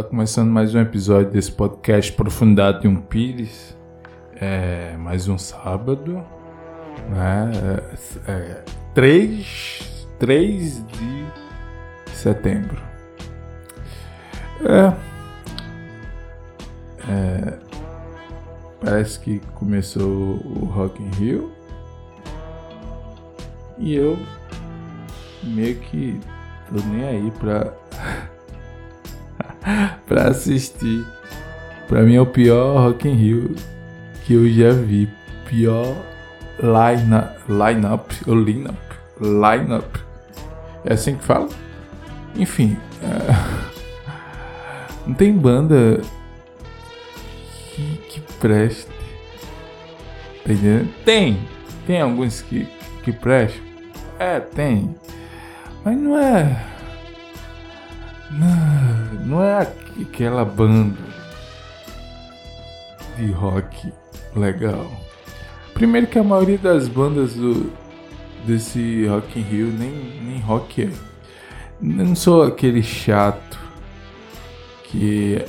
Está começando mais um episódio desse podcast Profundidade de um Pires. É mais um sábado, né? É, é, 3, 3 de setembro. É, é, parece que começou o Rock in Rio e eu meio que tô nem aí pra pra assistir. Pra mim é o pior Rock in Rio que eu já vi. Pior line-up, line line-up, line-up. É assim que fala? Enfim, é... não tem banda que, que preste. Tá entendendo? Tem, tem alguns que, que prestam. É, tem. Mas não é. Não, não é aquela banda de rock legal. Primeiro que a maioria das bandas do, desse Rock in Rio nem, nem rock é. Não sou aquele chato que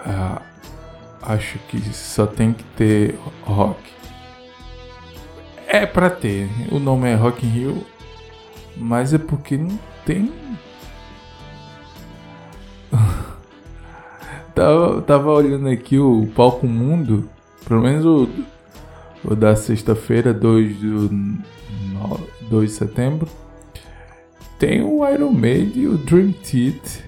ah, acho que só tem que ter rock. É pra ter. O nome é Rock in Rio, mas é porque não tem tava, tava olhando aqui o palco mundo, pelo menos o, o da sexta-feira, 2 de, 2 de setembro. Tem o Iron Maiden e o Dream Theater.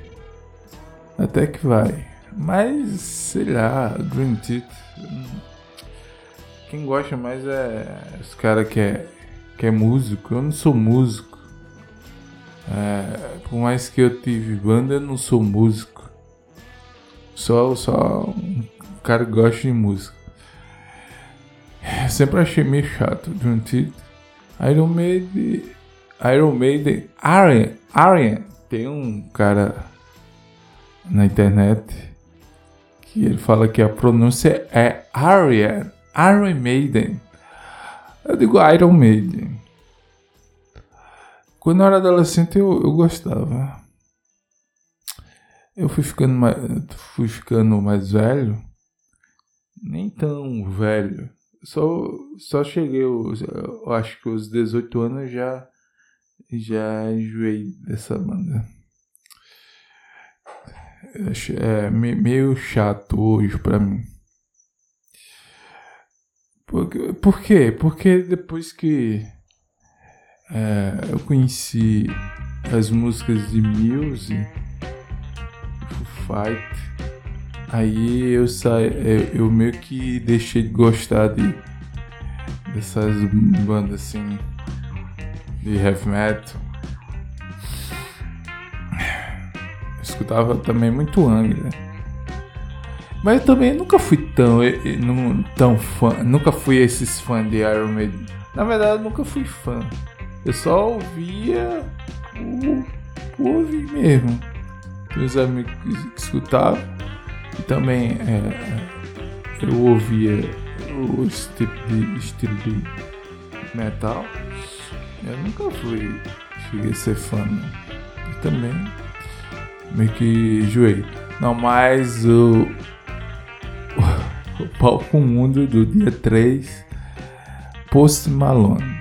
Até que vai. Mas, sei lá, Dream Theater. Quem gosta mais é os caras que é, que é músico. Eu não sou músico. É, por mais que eu tive banda, eu não sou músico. Só, só um cara que gosta de música. Sempre achei meio chato. Theater. Iron Maiden. Iron Maiden. Arian. Arian. Tem um cara na internet que ele fala que a pronúncia é Arian. Iron Maiden. Eu digo Iron Maiden. Quando eu era adolescente eu, eu gostava. Eu fui ficando mais, fui ficando mais velho, nem tão velho. Só, só cheguei, eu, eu acho que os 18 anos já já enjoei dessa banda. É meio chato hoje pra mim. Por, por quê? Porque depois que é, eu conheci as músicas de Muse Fight. Aí eu saí, eu meio que deixei de gostar de dessas bandas assim de heavy metal. Eu escutava também muito Angra. Mas eu também nunca fui tão, tão fã, nunca fui esses fãs de Iron Maiden. Na verdade, eu nunca fui fã. Eu só ouvia o, o ouvir mesmo meus amigos escutavam. E também é, eu ouvia o tipo de estilo de metal. Eu nunca fui cheguei a ser fã. Né? E também meio que enjoei. Não, mas o, o, palco mundo do dia 3 Post Malone.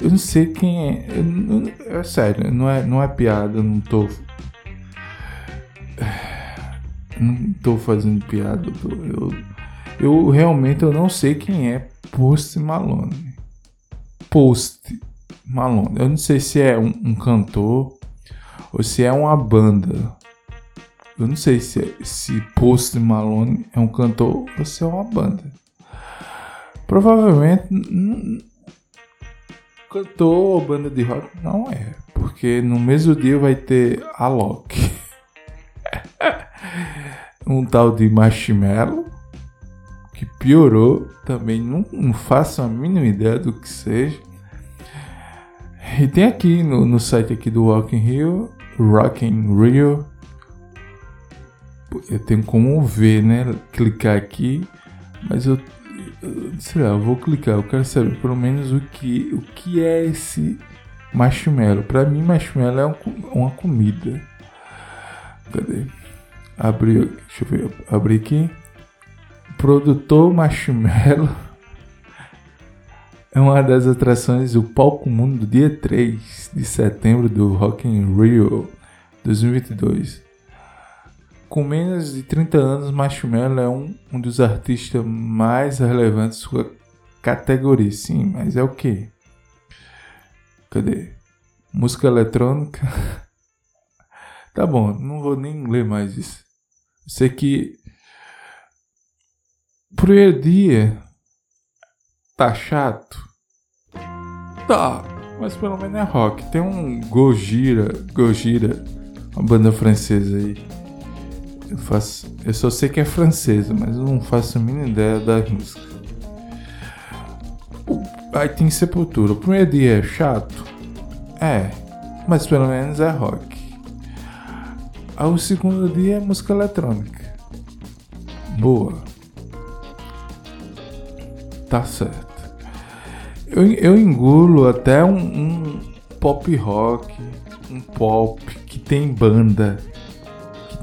Eu não sei quem é. Não, é sério, não é, não é piada, eu não tô não tô fazendo piada. Eu, eu realmente eu não sei quem é Post Malone. Post Malone. Eu não sei se é um, um cantor ou se é uma banda. Eu não sei se, se Post Malone é um cantor ou se é uma banda. Provavelmente cantor ou banda de rock não é, porque no mesmo dia vai ter a Loki. Um tal de marshmallow que piorou, também não, não faço a mínima ideia do que seja. E tem aqui no, no site aqui do in Rio, Rock in Rio, eu tenho como ver, né? Clicar aqui, mas eu, eu sei lá, eu vou clicar. Eu quero saber pelo menos o que, o que é esse marshmallow. Para mim, marshmallow é um, uma comida. Cadê? Abriu, deixa eu ver, abri aqui. Produtor Marshmallow é uma das atrações do Palco Mundo do dia 3 de setembro do Rock in Rio 2022. Com menos de 30 anos, Marshmello é um, um dos artistas mais relevantes sua categoria. Sim, mas é o que? Cadê? Música eletrônica? tá bom, não vou nem ler mais isso. Sei que primeiro dia tá chato. Tá, mas pelo menos é rock. Tem um Gojira, Gojira, uma banda francesa aí. Eu, faço, eu só sei que é francesa, mas não faço a mínima ideia das músicas. Aí tem Sepultura. O primeiro dia é chato? É, mas pelo menos é rock. Aí o segundo dia é música eletrônica. Boa. Tá certo. Eu, eu engulo até um, um pop rock, um pop que tem banda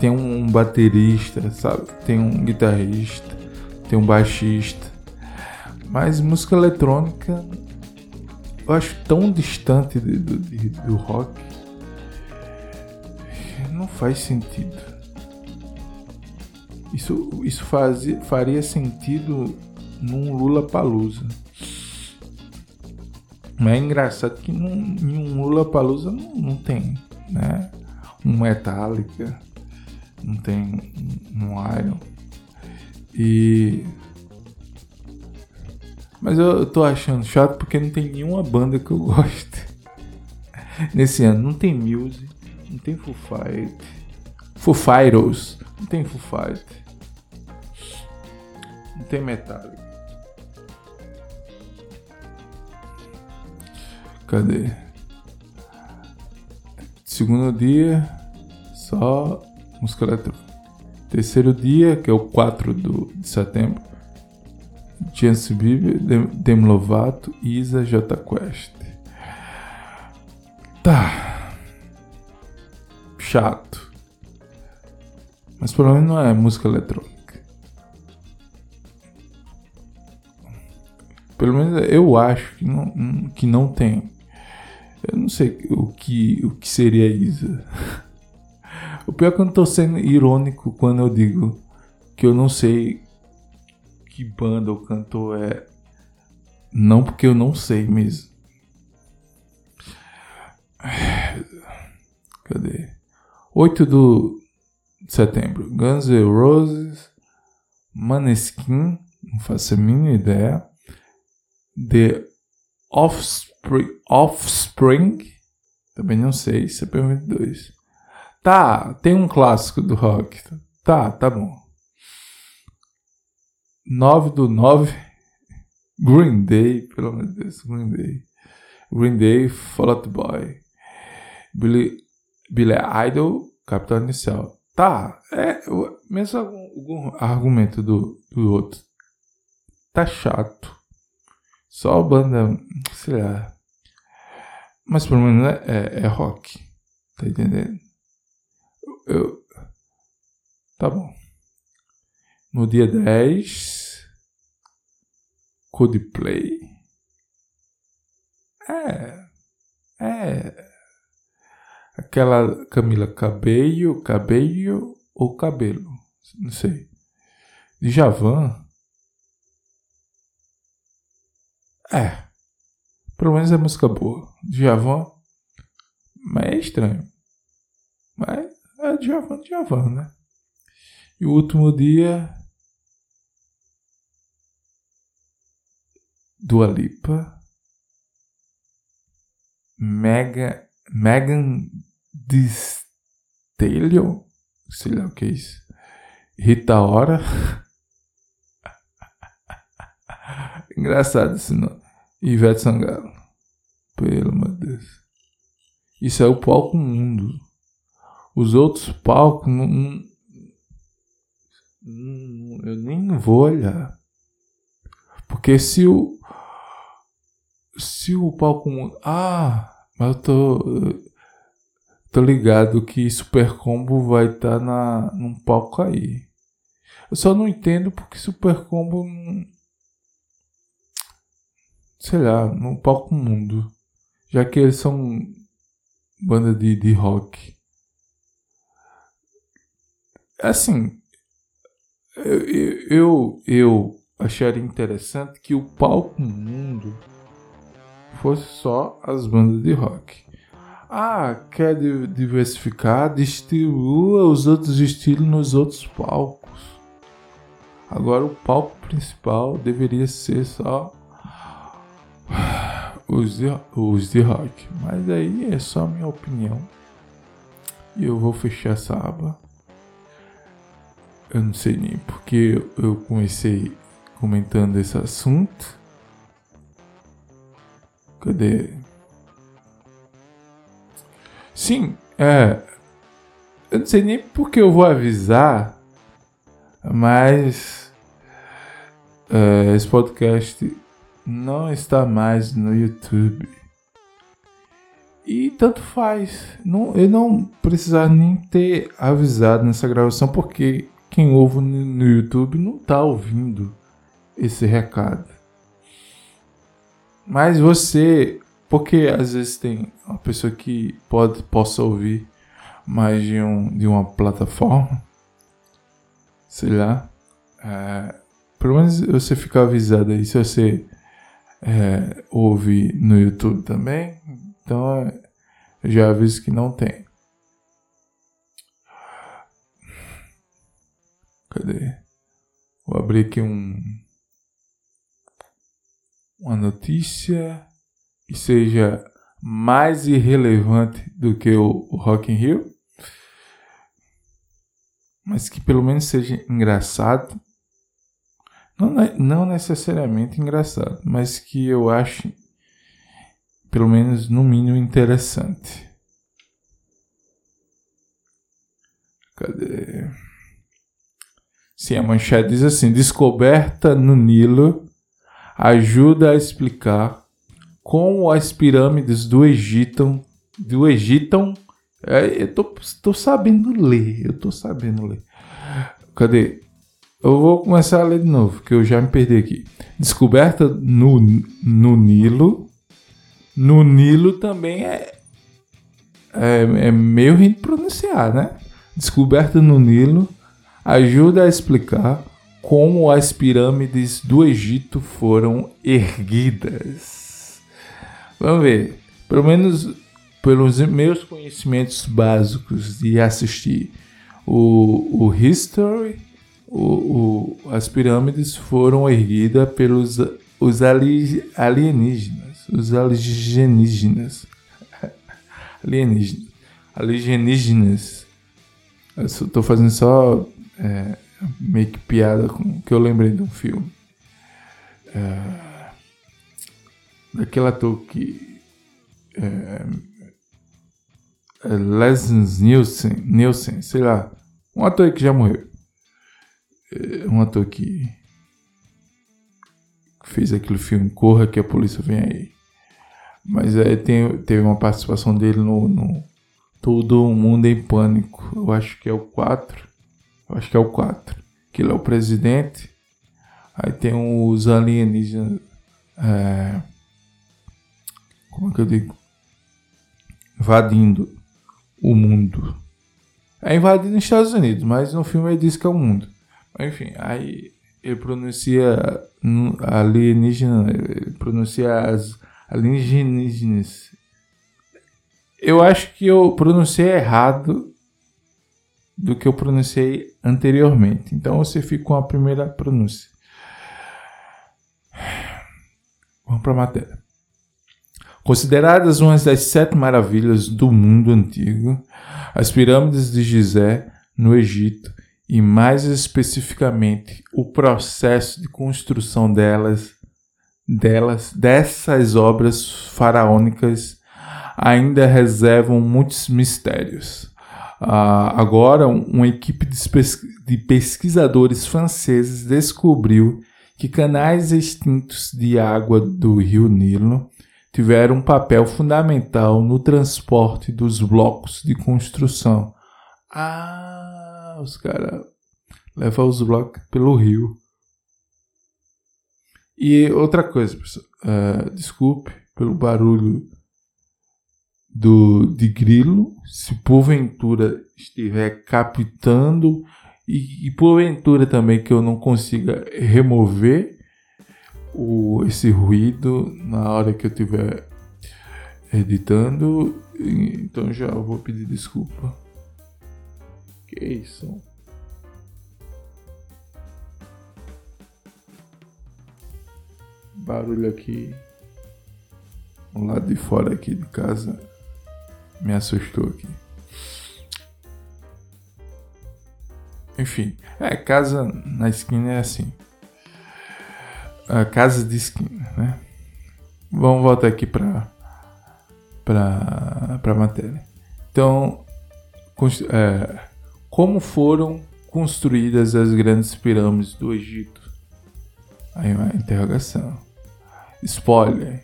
tem um baterista, sabe? Tem um guitarrista, tem um baixista. Mas música eletrônica eu acho tão distante do, do rock. Não faz sentido. Isso, isso fazia, faria sentido num Lula Palusa. Mas é engraçado que num, um Lula Palusa não, não tem, né? Um Metallica não tem um Iron. E. Mas eu, eu tô achando chato porque não tem nenhuma banda que eu goste. Nesse ano não tem Muse, não tem Foo Fight, Foo Fighters, não tem Foo Fight, não tem Metallica. Cadê? Segundo dia, só música eletrônica. Terceiro dia, que é o 4 do, de setembro, Chance Bieber, Demi Lovato, Isa, J Quest. Tá. Chato. Mas pelo menos não é música eletrônica. Pelo menos eu acho que não, que não tem. Eu não sei o que, o que seria Isa. O pior é que eu não tô sendo irônico quando eu digo que eu não sei que banda ou cantor é. Não porque eu não sei mesmo. Cadê? 8 do de setembro. Guns N' Roses, Maneskin, não faço a mínima ideia. The Offspring, Offspring também não sei, CP22. Tá, tem um clássico do rock. Tá, tá bom. 9 do 9. Green Day, pelo amor de Deus, Green Day. Green Day, Fall Out Boy. Billy, Billy Idol, Capitão Inicial. Tá, é mesmo algum, argumento do, do outro. Tá chato. Só a banda, sei lá. Mas pelo menos é, é, é rock. Tá entendendo? eu. Tá bom. No dia 10. Codeplay. É. É. Aquela Camila Cabello, Cabello ou Cabelo. Não sei. De Javan. É. Pelo menos é música boa. De Javan. Mas é estranho. Mas é Djavan, Djavan, né? E o último dia. Dua Lipa. Mega, Megan Stallion. Sei lá o que é isso. Rita Ora. Engraçado esse nome. Ivete Sangalo. Pelo amor de Deus. Isso é o palco mundo. Os outros palcos, não, não, eu nem vou olhar. Porque se o. Se o palco. Ah, mas eu tô. tô ligado que Super Combo vai estar tá na num palco aí. Eu só não entendo porque Super Combo sei lá, no palco mundo, já que eles são banda de, de rock. Assim, eu, eu, eu acharia interessante que o palco mundo fosse só as bandas de rock. Ah, quer diversificar? Distribua os outros estilos nos outros palcos. Agora o palco principal deveria ser só os de, os de rock. Mas aí é só minha opinião. E eu vou fechar essa aba. Eu não sei nem porque eu comecei comentando esse assunto. Cadê? Sim, é. Eu não sei nem porque eu vou avisar, mas é, esse podcast não está mais no YouTube. E tanto faz. Não, eu não precisar nem ter avisado nessa gravação, porque quem ouve no YouTube não está ouvindo esse recado. Mas você, porque às vezes tem uma pessoa que pode possa ouvir mais de, um, de uma plataforma, sei lá. É, pelo menos você fica avisado aí se você é, ouve no YouTube também. Então eu já aviso que não tem. Cadê? Vou abrir aqui um uma notícia que seja mais irrelevante do que o, o Rock in Rio, mas que pelo menos seja engraçado. Não, não necessariamente engraçado, mas que eu ache, pelo menos no mínimo, interessante. Cadê? Sim, a manchete diz assim: descoberta no Nilo ajuda a explicar como as pirâmides do Egito, do Egito, é, eu tô, tô sabendo ler, eu tô sabendo ler. Cadê? Eu vou começar a ler de novo, que eu já me perdi aqui. Descoberta no, no Nilo. No Nilo também é, é, é meio ruim de pronunciar, né? Descoberta no Nilo ajuda a explicar como as pirâmides do Egito foram erguidas. Vamos ver, pelo menos pelos meus conhecimentos básicos de assistir o, o History, o, o, as pirâmides foram erguidas pelos os ali, alienígenas, os alienígenas, alienígenas, alienígenas. Estou fazendo só é, meio que piada com que eu lembrei de um filme. É, daquele ator que. É, é Leslie Nielsen, Nielsen, sei lá. Um ator que já morreu. É, um ator que fez aquele filme Corra que a polícia vem aí. Mas é, tem, teve uma participação dele no, no Todo Mundo em Pânico. Eu acho que é o 4. Acho que é o 4 que ele é o presidente. Aí tem os alienígenas. É, como é que eu digo? Invadindo o mundo. É invadindo os Estados Unidos, mas no filme ele diz que é o mundo. Enfim, aí ele pronuncia alienígena, ele pronuncia as alienígenas. Eu acho que eu pronunciei errado do que eu pronunciei anteriormente. Então você fica com a primeira pronúncia. Vamos para a matéria. Consideradas uma das sete maravilhas do mundo antigo, as pirâmides de Gizé, no Egito, e mais especificamente o processo de construção delas, delas dessas obras faraônicas, ainda reservam muitos mistérios. Uh, agora, uma equipe de pesquisadores franceses descobriu que canais extintos de água do rio Nilo tiveram um papel fundamental no transporte dos blocos de construção. Ah, os caras levam os blocos pelo rio. E outra coisa, pessoal, uh, desculpe pelo barulho do de grilo, se porventura estiver captando e, e porventura também que eu não consiga remover o, esse ruído na hora que eu estiver editando, então já vou pedir desculpa. Que isso? Barulho aqui no lado de fora aqui de casa me assustou aqui. Enfim, é, casa na esquina é assim. A casa de esquina, né? Vamos voltar aqui para para para matéria. Então, é, como foram construídas as grandes pirâmides do Egito? Aí uma interrogação. Spoiler: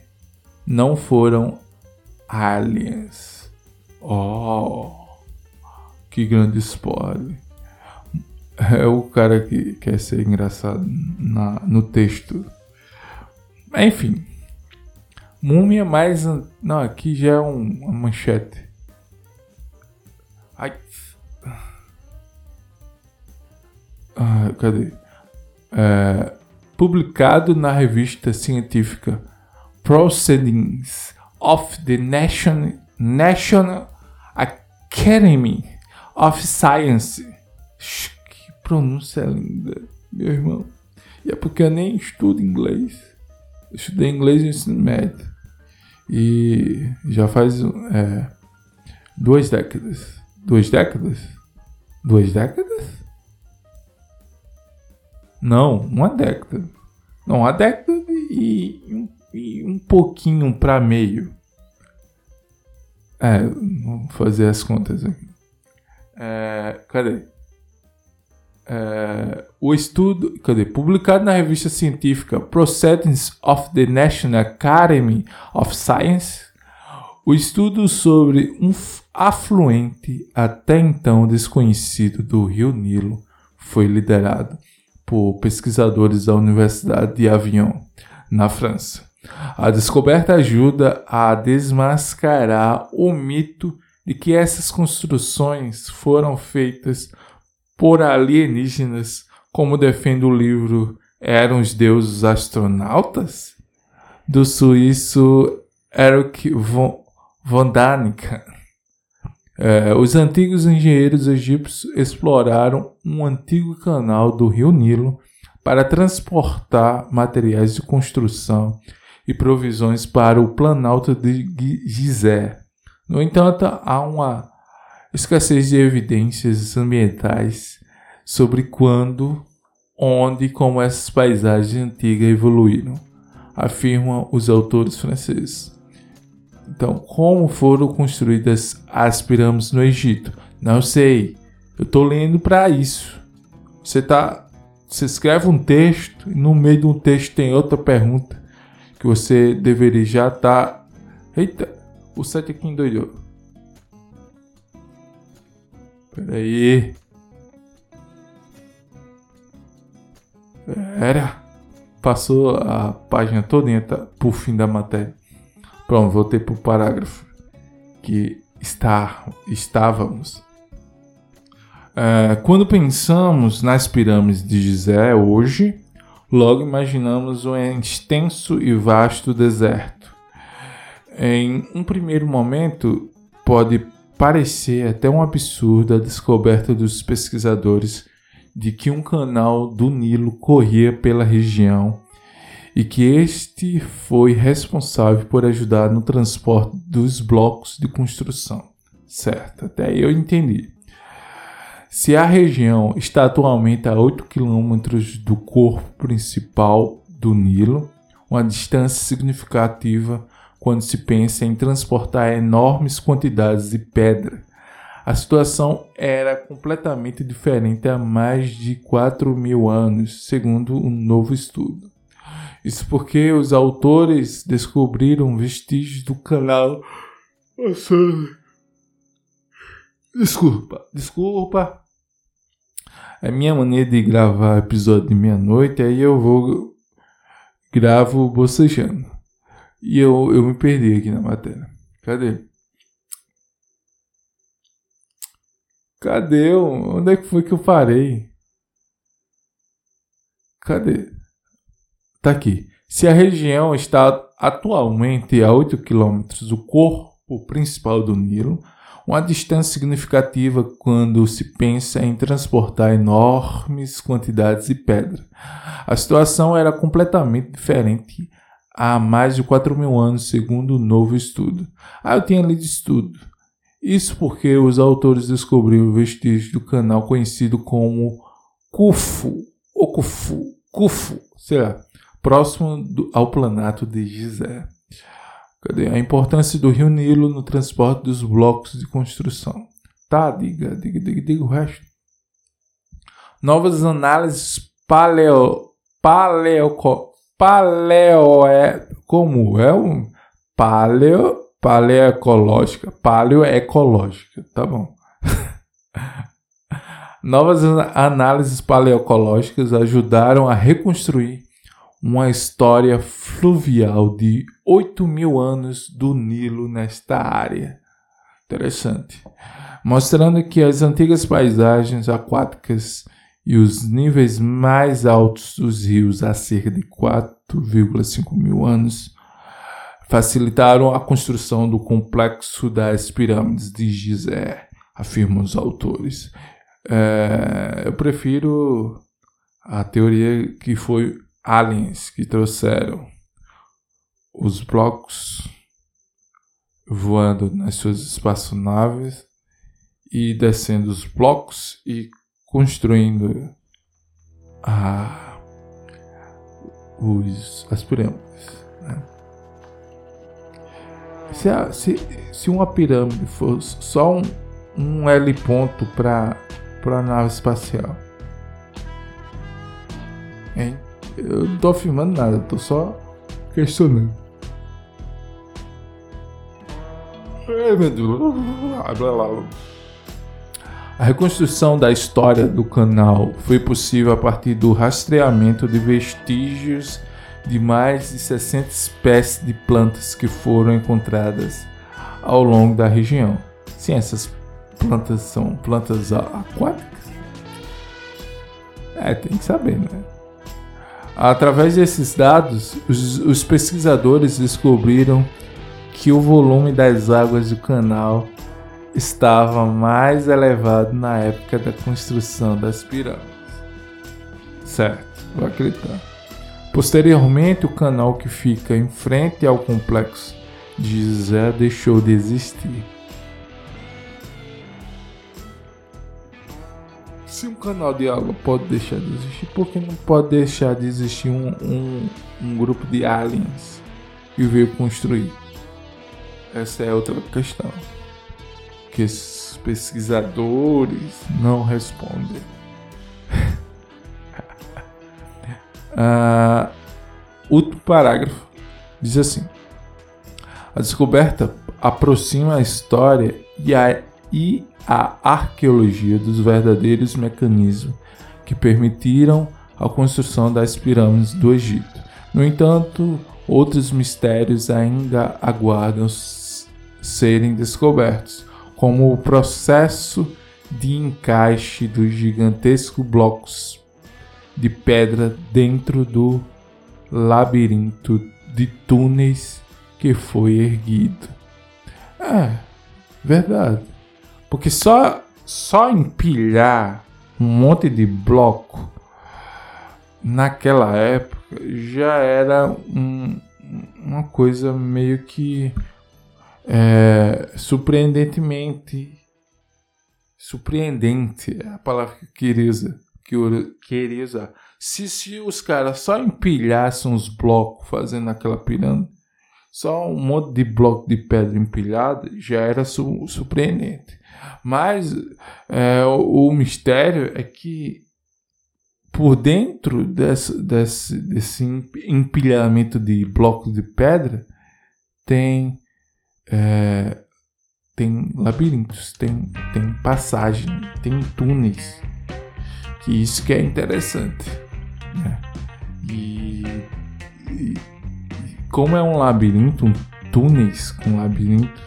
não foram aliens. Oh, que grande spoiler! é o cara que quer ser engraçado na, no texto. Enfim. Múmia mais. Não, aqui já é um, uma manchete. Ai. Ah, cadê? É, publicado na revista científica Proceedings of the National, National Academy of Science pronúncia linda, meu irmão. E é porque eu nem estudo inglês. Eu estudei inglês no ensino médio. E já faz é, duas décadas. Duas décadas? Duas décadas? Não, uma década. Não, uma década e um, e um pouquinho para meio. É, vamos fazer as contas aqui. É, cadê? É, o estudo, cadê? Publicado na revista científica Proceedings of the National Academy of Science, o estudo sobre um afluente até então desconhecido do Rio Nilo foi liderado por pesquisadores da Universidade de Avignon, na França. A descoberta ajuda a desmascarar o mito de que essas construções foram feitas por alienígenas, como defende o livro Eram os Deuses Astronautas? Do suíço Eric von, von Daniken. É, os antigos engenheiros egípcios exploraram um antigo canal do rio Nilo para transportar materiais de construção e provisões para o Planalto de Gizé. No entanto, há uma escassez de evidências ambientais sobre quando, onde e como essas paisagens antigas evoluíram, afirmam os autores franceses. Então, como foram construídas as pirâmides no Egito? Não sei. Eu estou lendo para isso. Você tá, você escreve um texto e no meio de um texto tem outra pergunta que você deveria já estar. Tá... Eita, o site aqui endoidou. Peraí. Era. Passou a página toda tá, pro fim da matéria. Pronto, voltei pro parágrafo. Que está, estávamos. É, quando pensamos nas pirâmides de Gizé hoje, logo imaginamos um extenso e vasto deserto. Em um primeiro momento, pode parecer até um absurdo a descoberta dos pesquisadores de que um canal do Nilo corria pela região e que este foi responsável por ajudar no transporte dos blocos de construção. Certo, até eu entendi. Se a região está atualmente a 8 quilômetros do corpo principal do Nilo, uma distância significativa quando se pensa em transportar enormes quantidades de pedra. A situação era completamente diferente há mais de 4 mil anos, segundo um novo estudo. Isso porque os autores descobriram vestígios do canal. Desculpa, desculpa. É minha maneira de gravar episódio de meia-noite, aí eu vou. gravo bocejando. E eu, eu me perdi aqui na matéria. Cadê? Cadê? Onde é que foi que eu parei? Cadê? Tá aqui. Se a região está atualmente a 8 quilômetros do corpo principal do Nilo, uma distância significativa quando se pensa em transportar enormes quantidades de pedra. A situação era completamente diferente há mais de 4 mil anos, segundo o novo estudo. Ah, eu tinha lido estudo. Isso porque os autores descobriram vestígios do canal conhecido como Kufu, ou Kufu, Kufu, sei lá, próximo do, ao planato de Gizé. Cadê? A importância do rio Nilo no transporte dos blocos de construção. Tá, diga, diga, diga, diga o resto. Novas análises paleo, paleo, paleo é como é um paleo, paleoecológica, paleoecológica, tá bom. Novas análises paleoecológicas ajudaram a reconstruir uma história fluvial de 8 mil anos do Nilo nesta área. Interessante. Mostrando que as antigas paisagens aquáticas e os níveis mais altos dos rios há cerca de 4,5 mil anos facilitaram a construção do complexo das pirâmides de Gizé, afirmam os autores. É, eu prefiro a teoria que foi aliens que trouxeram os blocos voando nas suas espaçonaves e descendo os blocos e construindo a, os, as pirâmides. Né? Se, a, se, se uma pirâmide fosse só um, um L ponto para a nave espacial, hein? Eu não tô afirmando nada, tô só questionando. A reconstrução da história do canal foi possível a partir do rastreamento de vestígios de mais de 60 espécies de plantas que foram encontradas ao longo da região. Sim, essas plantas são plantas aquáticas? É, tem que saber, né? Através desses dados, os, os pesquisadores descobriram que o volume das águas do canal estava mais elevado na época da construção das pirâmides. Certo, vou acreditar. Posteriormente, o canal que fica em frente ao complexo de Gizé deixou de existir. Se um canal de água pode deixar de existir, por que não pode deixar de existir um, um, um grupo de aliens que veio construir? Essa é outra questão que esses pesquisadores não respondem. uh, último parágrafo diz assim: A descoberta aproxima a história e a e a arqueologia dos verdadeiros mecanismos que permitiram a construção das pirâmides do Egito. No entanto, outros mistérios ainda aguardam serem descobertos, como o processo de encaixe dos gigantescos blocos de pedra dentro do labirinto de túneis que foi erguido. É, verdade. Porque só, só empilhar um monte de bloco naquela época já era um, uma coisa meio que é, surpreendentemente surpreendente é a palavra que eu queria usar, que eu queria usar. Se, se os caras só empilhassem os blocos fazendo aquela pirâmide, só um monte de bloco de pedra empilhado já era su surpreendente. Mas é, o, o mistério é que por dentro desse, desse, desse empilhamento de blocos de pedra tem é, tem labirintos, tem, tem passagem, tem túneis. Que isso que é interessante. Né? E, e, como é um labirinto, um túneis com labirinto,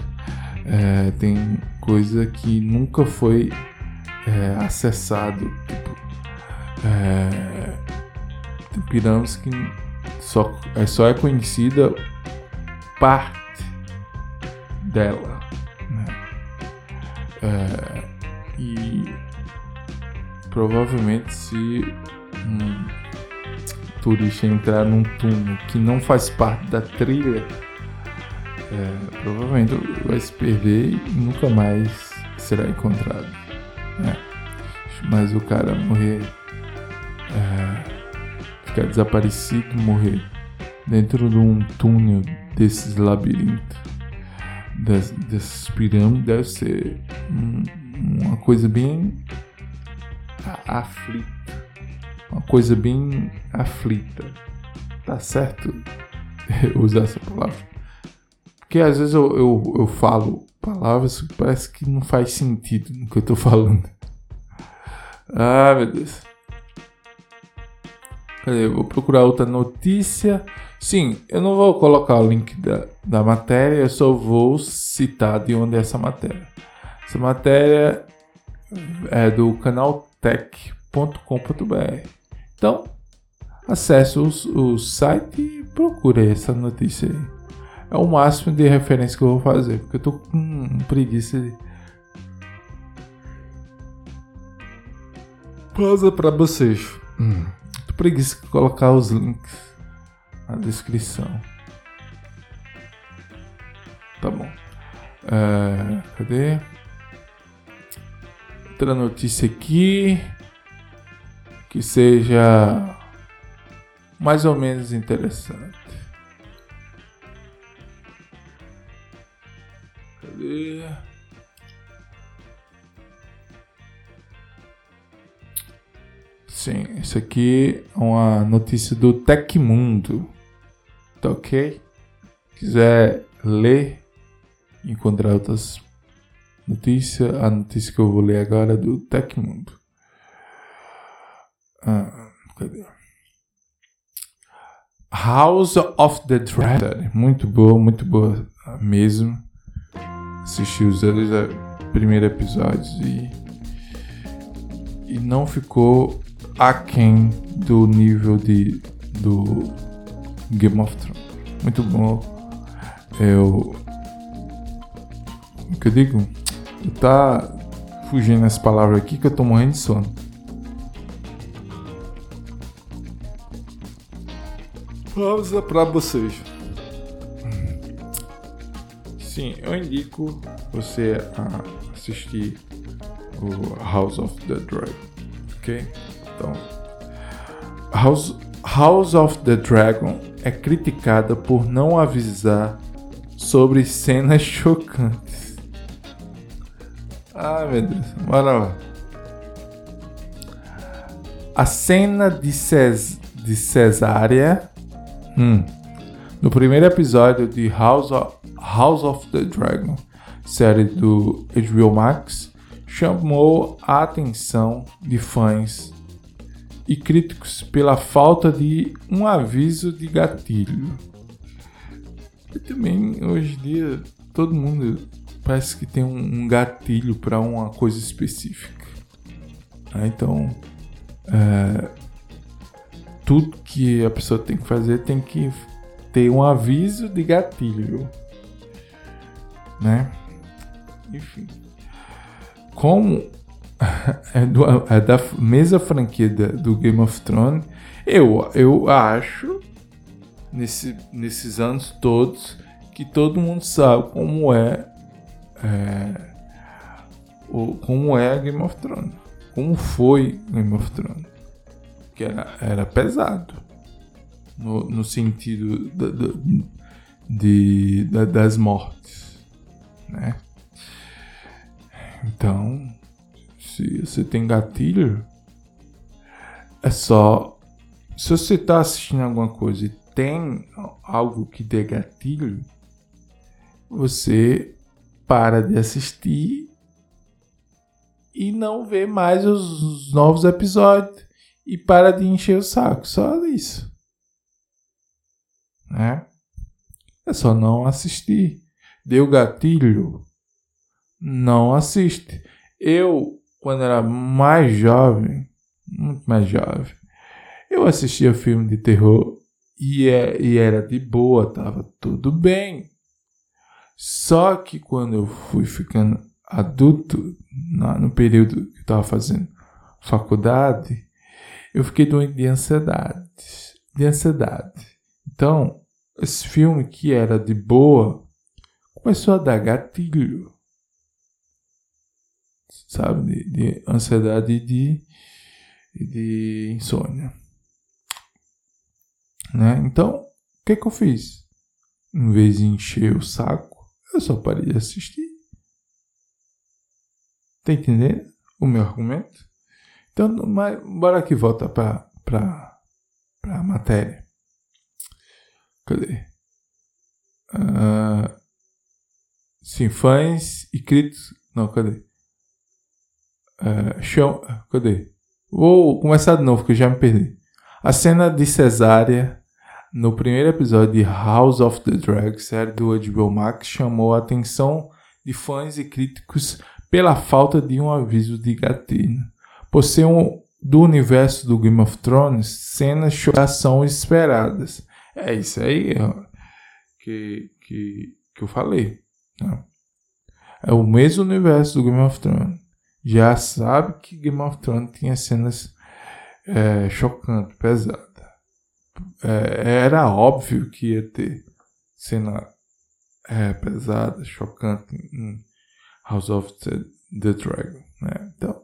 é, tem coisa que nunca foi é, acessado. Tipo, é, tem pirâmides que só é, só é conhecida parte dela. Né? É, e provavelmente se um turista entrar num túnel que não faz parte da trilha, é, provavelmente vai se perder e nunca mais será encontrado. Né? Mas o cara morrer, é, ficar desaparecido, morrer dentro de um túnel desses labirintos das, dessas pirâmides deve ser um, uma coisa bem aflita. Uma coisa bem aflita. Tá certo usar essa palavra? Porque às vezes eu, eu, eu falo palavras que parece que não faz sentido no que eu tô falando. Ah, meu Deus. Cadê? Vou procurar outra notícia. Sim, eu não vou colocar o link da, da matéria, eu só vou citar de onde é essa matéria. Essa matéria é do canal tech.com.br. Então, acesse o, o site e procure essa notícia aí. É o máximo de referência que eu vou fazer, porque eu tô com preguiça de. Pausa para vocês. Hum, preguiça de colocar os links na descrição. Tá bom. É, cadê? Outra notícia aqui que seja mais ou menos interessante. Cadê? Sim, isso aqui é uma notícia do Tecmundo. Tá ok? Quiser ler, encontrar outras notícias, a notícia que eu vou ler agora é do Tecmundo. Ah, cadê? House of the Dragon. Muito boa, muito boa mesmo. Assisti os dois primeiros episódios e, e não ficou aquém do nível de, do Game of Thrones. Muito bom. Eu. O que eu digo? Tá fugindo essa palavra aqui que eu tô morrendo de sono. Pausa pra vocês. Sim, eu indico você a assistir o House of the Dragon. Ok? Então, House, House of the Dragon é criticada por não avisar sobre cenas chocantes. Ah, meu Deus, bora lá. A cena de, Ces de cesárea hum, no primeiro episódio de House of, House of the Dragon, série do HBO Max, chamou a atenção de fãs e críticos pela falta de um aviso de gatilho. E também hoje em dia todo mundo parece que tem um gatilho para uma coisa específica. Né? Então, é, tudo que a pessoa tem que fazer tem que ter um aviso de gatilho, né? Enfim, como é, do, é da mesma franquia do Game of Thrones. Eu, eu acho, nesse, nesses anos todos, que todo mundo sabe como é, é o, como é Game of Thrones. Como foi Game of Thrones. Que era, era pesado. No, no sentido da, da, de, da, das mortes. Né? Então, se você tem gatilho, é só. Se você está assistindo alguma coisa e tem algo que dê gatilho, você para de assistir e não vê mais os novos episódios e para de encher o saco. Só isso. Né? É só não assistir. Deu gatilho, não assiste. Eu, quando era mais jovem, muito mais jovem, eu assistia filme de terror e, é, e era de boa, tava tudo bem. Só que quando eu fui ficando adulto, na, no período que eu estava fazendo faculdade, eu fiquei doente de ansiedade. De ansiedade. Então, esse filme que era de boa começou a dar gatilho. Sabe? De, de ansiedade e de, de insônia. Né? Então, o que, que eu fiz? Em vez de encher o saco, eu só parei de assistir. Tá entendendo o meu argumento? Então, mas, bora que volta para a matéria. Cadê? Uh, sim, fãs e críticos. Não, cadê? Uh, cadê? Vou começar de novo, que eu já me perdi. A cena de cesárea no primeiro episódio de House of the Dragon, série do HBO Max, chamou a atenção de fãs e críticos pela falta de um aviso de gatilho. Por ser um, do universo do Game of Thrones, cenas de ação esperadas. É isso aí que, que, que eu falei. Né? É o mesmo universo do Game of Thrones. Já sabe que Game of Thrones tinha cenas é, chocantes, pesadas é, era óbvio que ia ter cena é, pesada, chocante em House of the, the Dragon. Né? Então,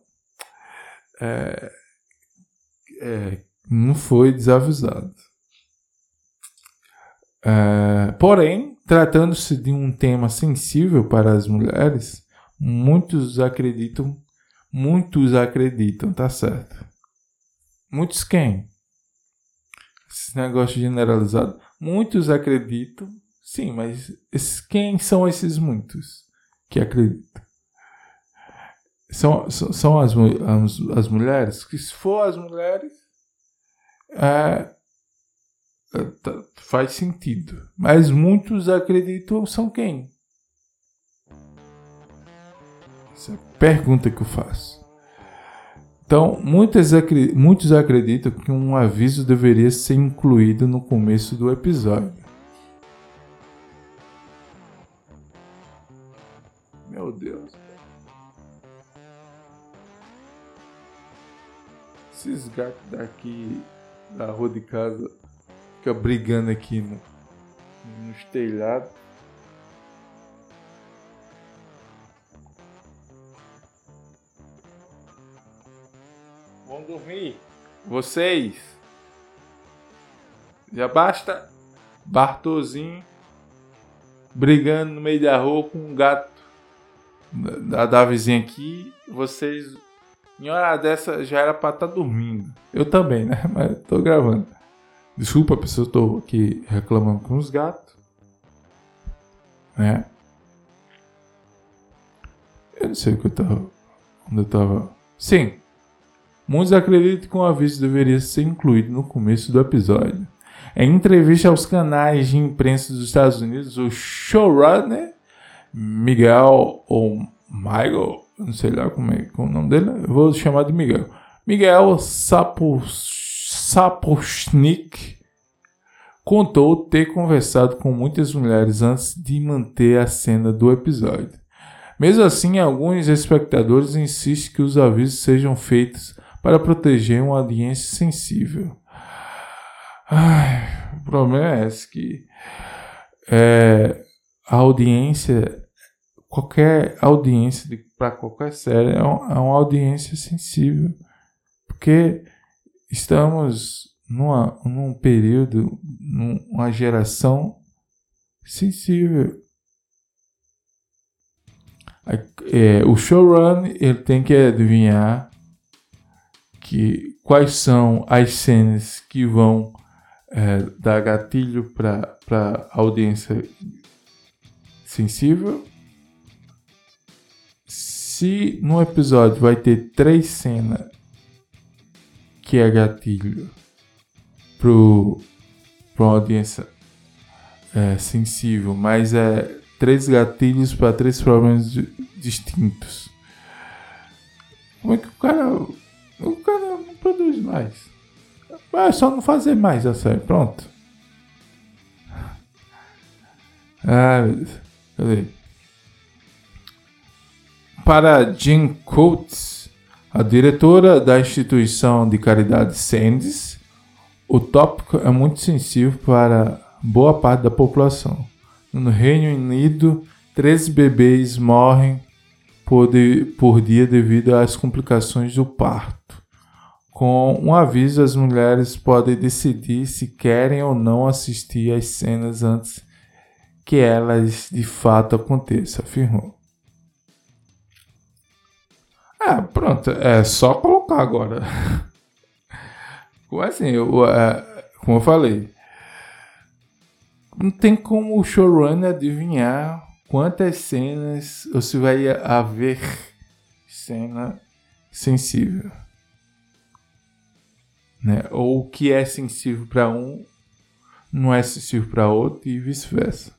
é, é, não foi desavisado. É, porém, tratando-se de um tema sensível para as mulheres, muitos acreditam, muitos acreditam, tá certo? Muitos quem? esse negócio generalizado. Muitos acreditam, sim, mas esses, quem são esses muitos que acreditam? São, são, são as, as, as mulheres? Que se for as mulheres, é, é tá, faz sentido. Mas muitos acreditam são quem? Essa é a pergunta que eu faço. Então, muitas, muitos acreditam que um aviso deveria ser incluído no começo do episódio. Meu Deus. Esses gatos daqui da rua de casa ficam brigando aqui no, nos telhados. Dormir. Vocês. Já basta Bartozinho brigando no meio da rua com um gato da, da vizinha aqui. Vocês, em hora dessa, já era pra estar tá dormindo. Eu também, né? Mas tô gravando. Desculpa, pessoal, tô aqui reclamando com os gatos. Né? Eu não sei o que eu tava. Onde eu tava. Sim, Muitos acreditam que um aviso deveria ser incluído no começo do episódio. Em entrevista aos canais de imprensa dos Estados Unidos, o showrunner Miguel ou Michael, não sei lá como é, como é o nome dele, vou chamar de Miguel. Miguel Sapochnik contou ter conversado com muitas mulheres antes de manter a cena do episódio. Mesmo assim, alguns espectadores insistem que os avisos sejam feitos para proteger uma audiência sensível. Ai, o problema é esse que é, a audiência, qualquer audiência para qualquer série é, um, é uma audiência sensível, porque estamos numa, num período, numa geração sensível. É, o showrun ele tem que adivinhar que quais são as cenas que vão é, dar gatilho para audiência sensível. Se no episódio vai ter três cenas que é gatilho para uma audiência é, sensível, mas é três gatilhos para três problemas distintos. Como é que o cara. O cara não produz mais. É só não fazer mais a série. Pronto. Ah, cadê? Para Jean Coates, a diretora da instituição de caridade Sands, o tópico é muito sensível para boa parte da população. No Reino Unido, 13 bebês morrem por, de, por dia devido às complicações do parto. Com um aviso, as mulheres podem decidir se querem ou não assistir às cenas antes que elas de fato aconteçam, afirmou. Ah, pronto, é só colocar agora. assim, eu, é, como eu falei, não tem como o showrunner adivinhar quantas cenas ou se vai haver cena sensível. Né? Ou o que é sensível para um não é sensível para outro e vice-versa.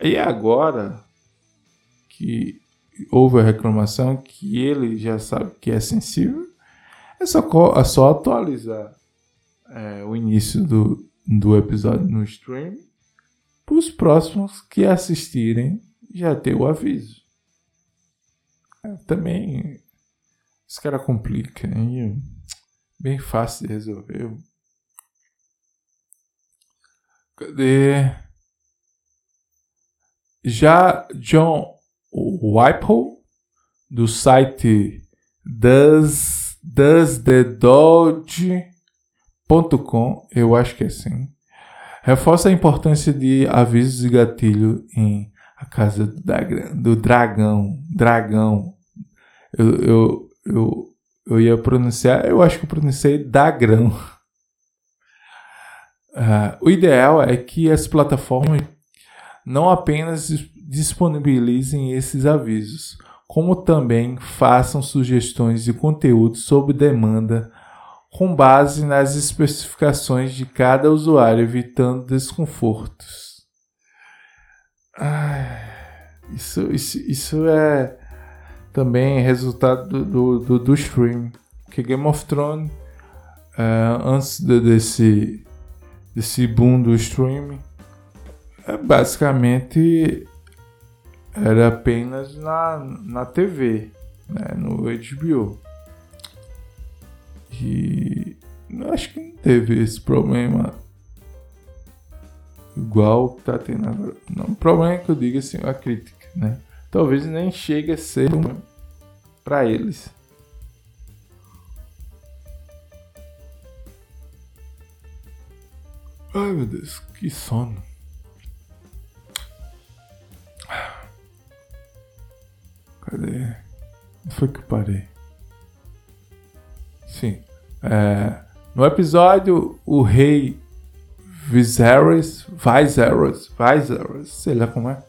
E agora que houve a reclamação que ele já sabe que é sensível, é só, é só atualizar é, o início do, do episódio no stream, para os próximos que assistirem já ter o aviso. É, também esse cara complica, hein? Bem fácil de resolver. Cadê? Já John Whipple, do site Does, Does the Dodge com, eu acho que é assim, reforça a importância de avisos de gatilho em A Casa do, do Dragão. Dragão. Eu, eu, eu, eu ia pronunciar, eu acho que eu pronunciei Dagrão. Uh, o ideal é que as plataformas não apenas disponibilizem esses avisos, como também façam sugestões de conteúdo sob demanda com base nas especificações de cada usuário, evitando desconfortos. isso, isso, isso é também resultado do, do, do, do stream. Que Game of Thrones, é, antes de, desse, desse boom do stream, é, basicamente era apenas na, na TV, né, no HBO. E acho que não teve esse problema igual que tá tendo agora. Não, o problema é que eu digo assim, a crítica, né? Talvez nem chegue a ser para eles. Ai meu Deus, que sono. Cadê? Onde foi que eu parei? Sim. É, no episódio, o rei Viserys, Viserys, Viserys, sei lá como é,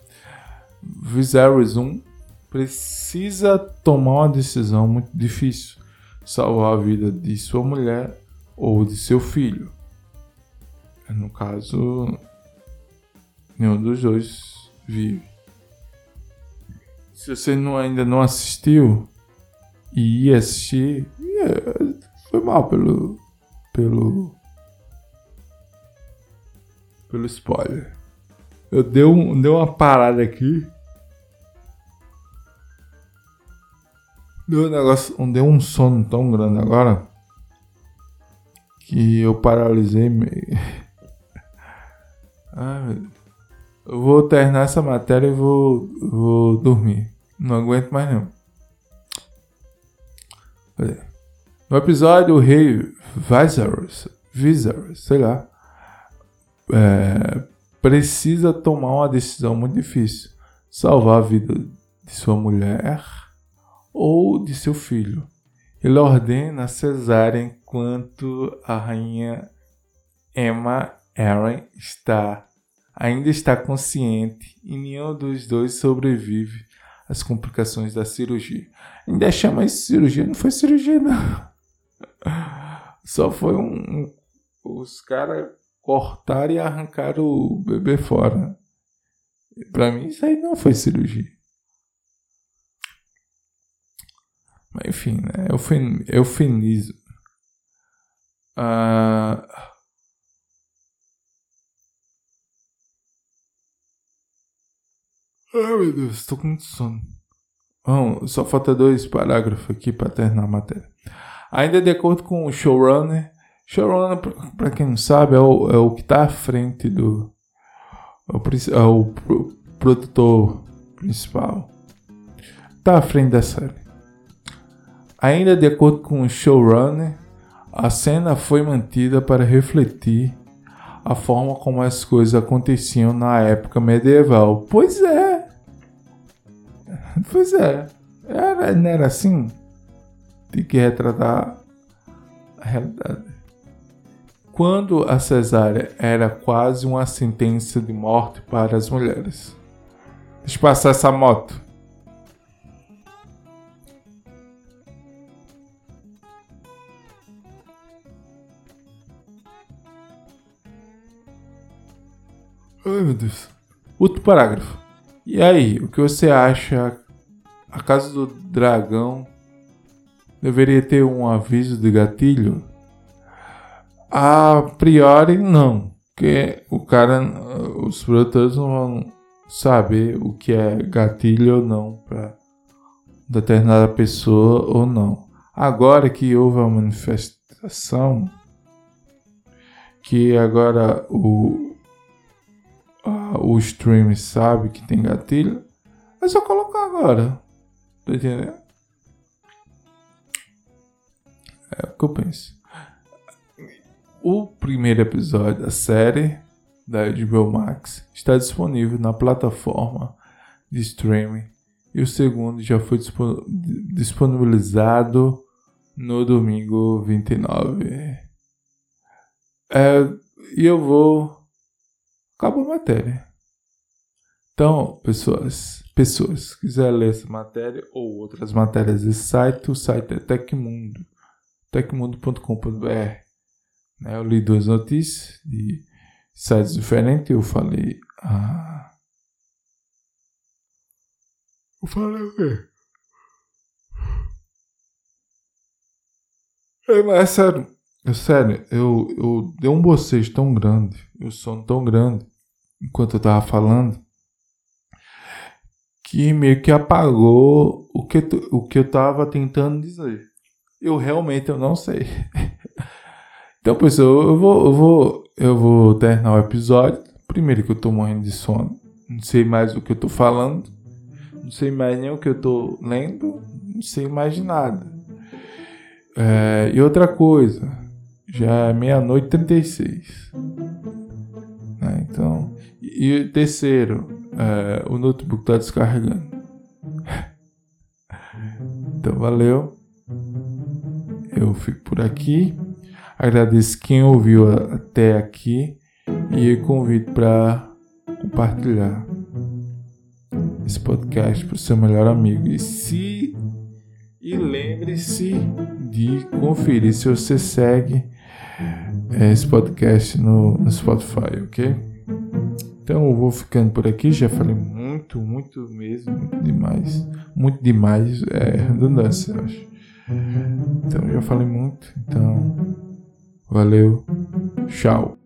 Viserys 1 precisa tomar uma decisão muito difícil, salvar a vida de sua mulher ou de seu filho. No caso, nenhum dos dois vive. Se você não, ainda não assistiu e ia assistir, foi mal pelo. pelo. pelo spoiler. Eu dei, um, dei uma parada aqui. Deu um negócio. Deu um sono tão grande agora. Que eu paralisei meio. Ai, eu vou terminar essa matéria e vou, vou dormir. Não aguento mais não. No episódio, o rei Viserys, Viserys sei lá, é, precisa tomar uma decisão muito difícil: salvar a vida de sua mulher ou de seu filho. Ele ordena a cesárea enquanto a rainha Emma Aaron está ainda está consciente e nenhum dos dois sobrevive às complicações da cirurgia. Ainda chama isso cirurgia, não foi cirurgia não. Só foi um, os caras cortaram e arrancaram o bebê fora. Pra mim isso aí não foi cirurgia. Mas enfim, né? Eufem, eufemismo. Ah, Ai meu Deus, tô com muito sono. Bom, só falta dois parágrafos aqui para terminar a matéria. Ainda de acordo com o showrunner, showrunner, para quem não sabe, é o, é o que está à frente do. É o, é o pro, produtor principal. Está à frente da série. Ainda de acordo com o showrunner, a cena foi mantida para refletir a forma como as coisas aconteciam na época medieval. Pois é. Pois é. Era, não era assim? Tem que retratar a realidade. Quando a cesárea era quase uma sentença de morte para as mulheres. Deixa eu passar essa moto. Ai meu Deus. Outro parágrafo. E aí, o que você acha? A casa do dragão deveria ter um aviso de gatilho? A priori, não. Porque o cara, os produtores não vão saber o que é gatilho ou não para determinada pessoa ou não. Agora que houve a manifestação, que agora o, o stream sabe que tem gatilho, é só colocar agora. Tá entendendo? É o que eu penso. O primeiro episódio da série da HBO Max está disponível na plataforma de streaming e o segundo já foi disponibilizado no domingo 29. É, e eu vou Acabou a matéria. Então, pessoas, pessoas, quiser ler essa matéria ou outras matérias desse site, o site é Tecmundo, tecmundo.com.br. Né, eu li duas notícias de sites diferentes, eu falei, ah, eu falei o quê? É, mas é sério, eu, sério, eu, eu dei um bocejo tão grande, um sono tão grande, enquanto eu tava falando, que meio que apagou o que, o que eu tava tentando dizer. Eu realmente eu não sei. então, pessoal, eu vou, eu vou, eu vou terminar o episódio. Primeiro que eu tô morrendo de sono. Não sei mais o que eu tô falando. Não sei mais nem o que eu tô lendo. Não sei mais de nada. É, e outra coisa já é meia-noite e 36. Né? Então, e terceiro, é, o notebook está descarregando. então, valeu. Eu fico por aqui. Agradeço quem ouviu até aqui e convido para compartilhar esse podcast para o seu melhor amigo. E se e lembre-se de conferir se você segue é, esse podcast no, no Spotify, ok? Então eu vou ficando por aqui, já falei muito, muito mesmo, muito demais. Muito demais, é redundância, eu acho. Então já falei muito, então valeu, tchau.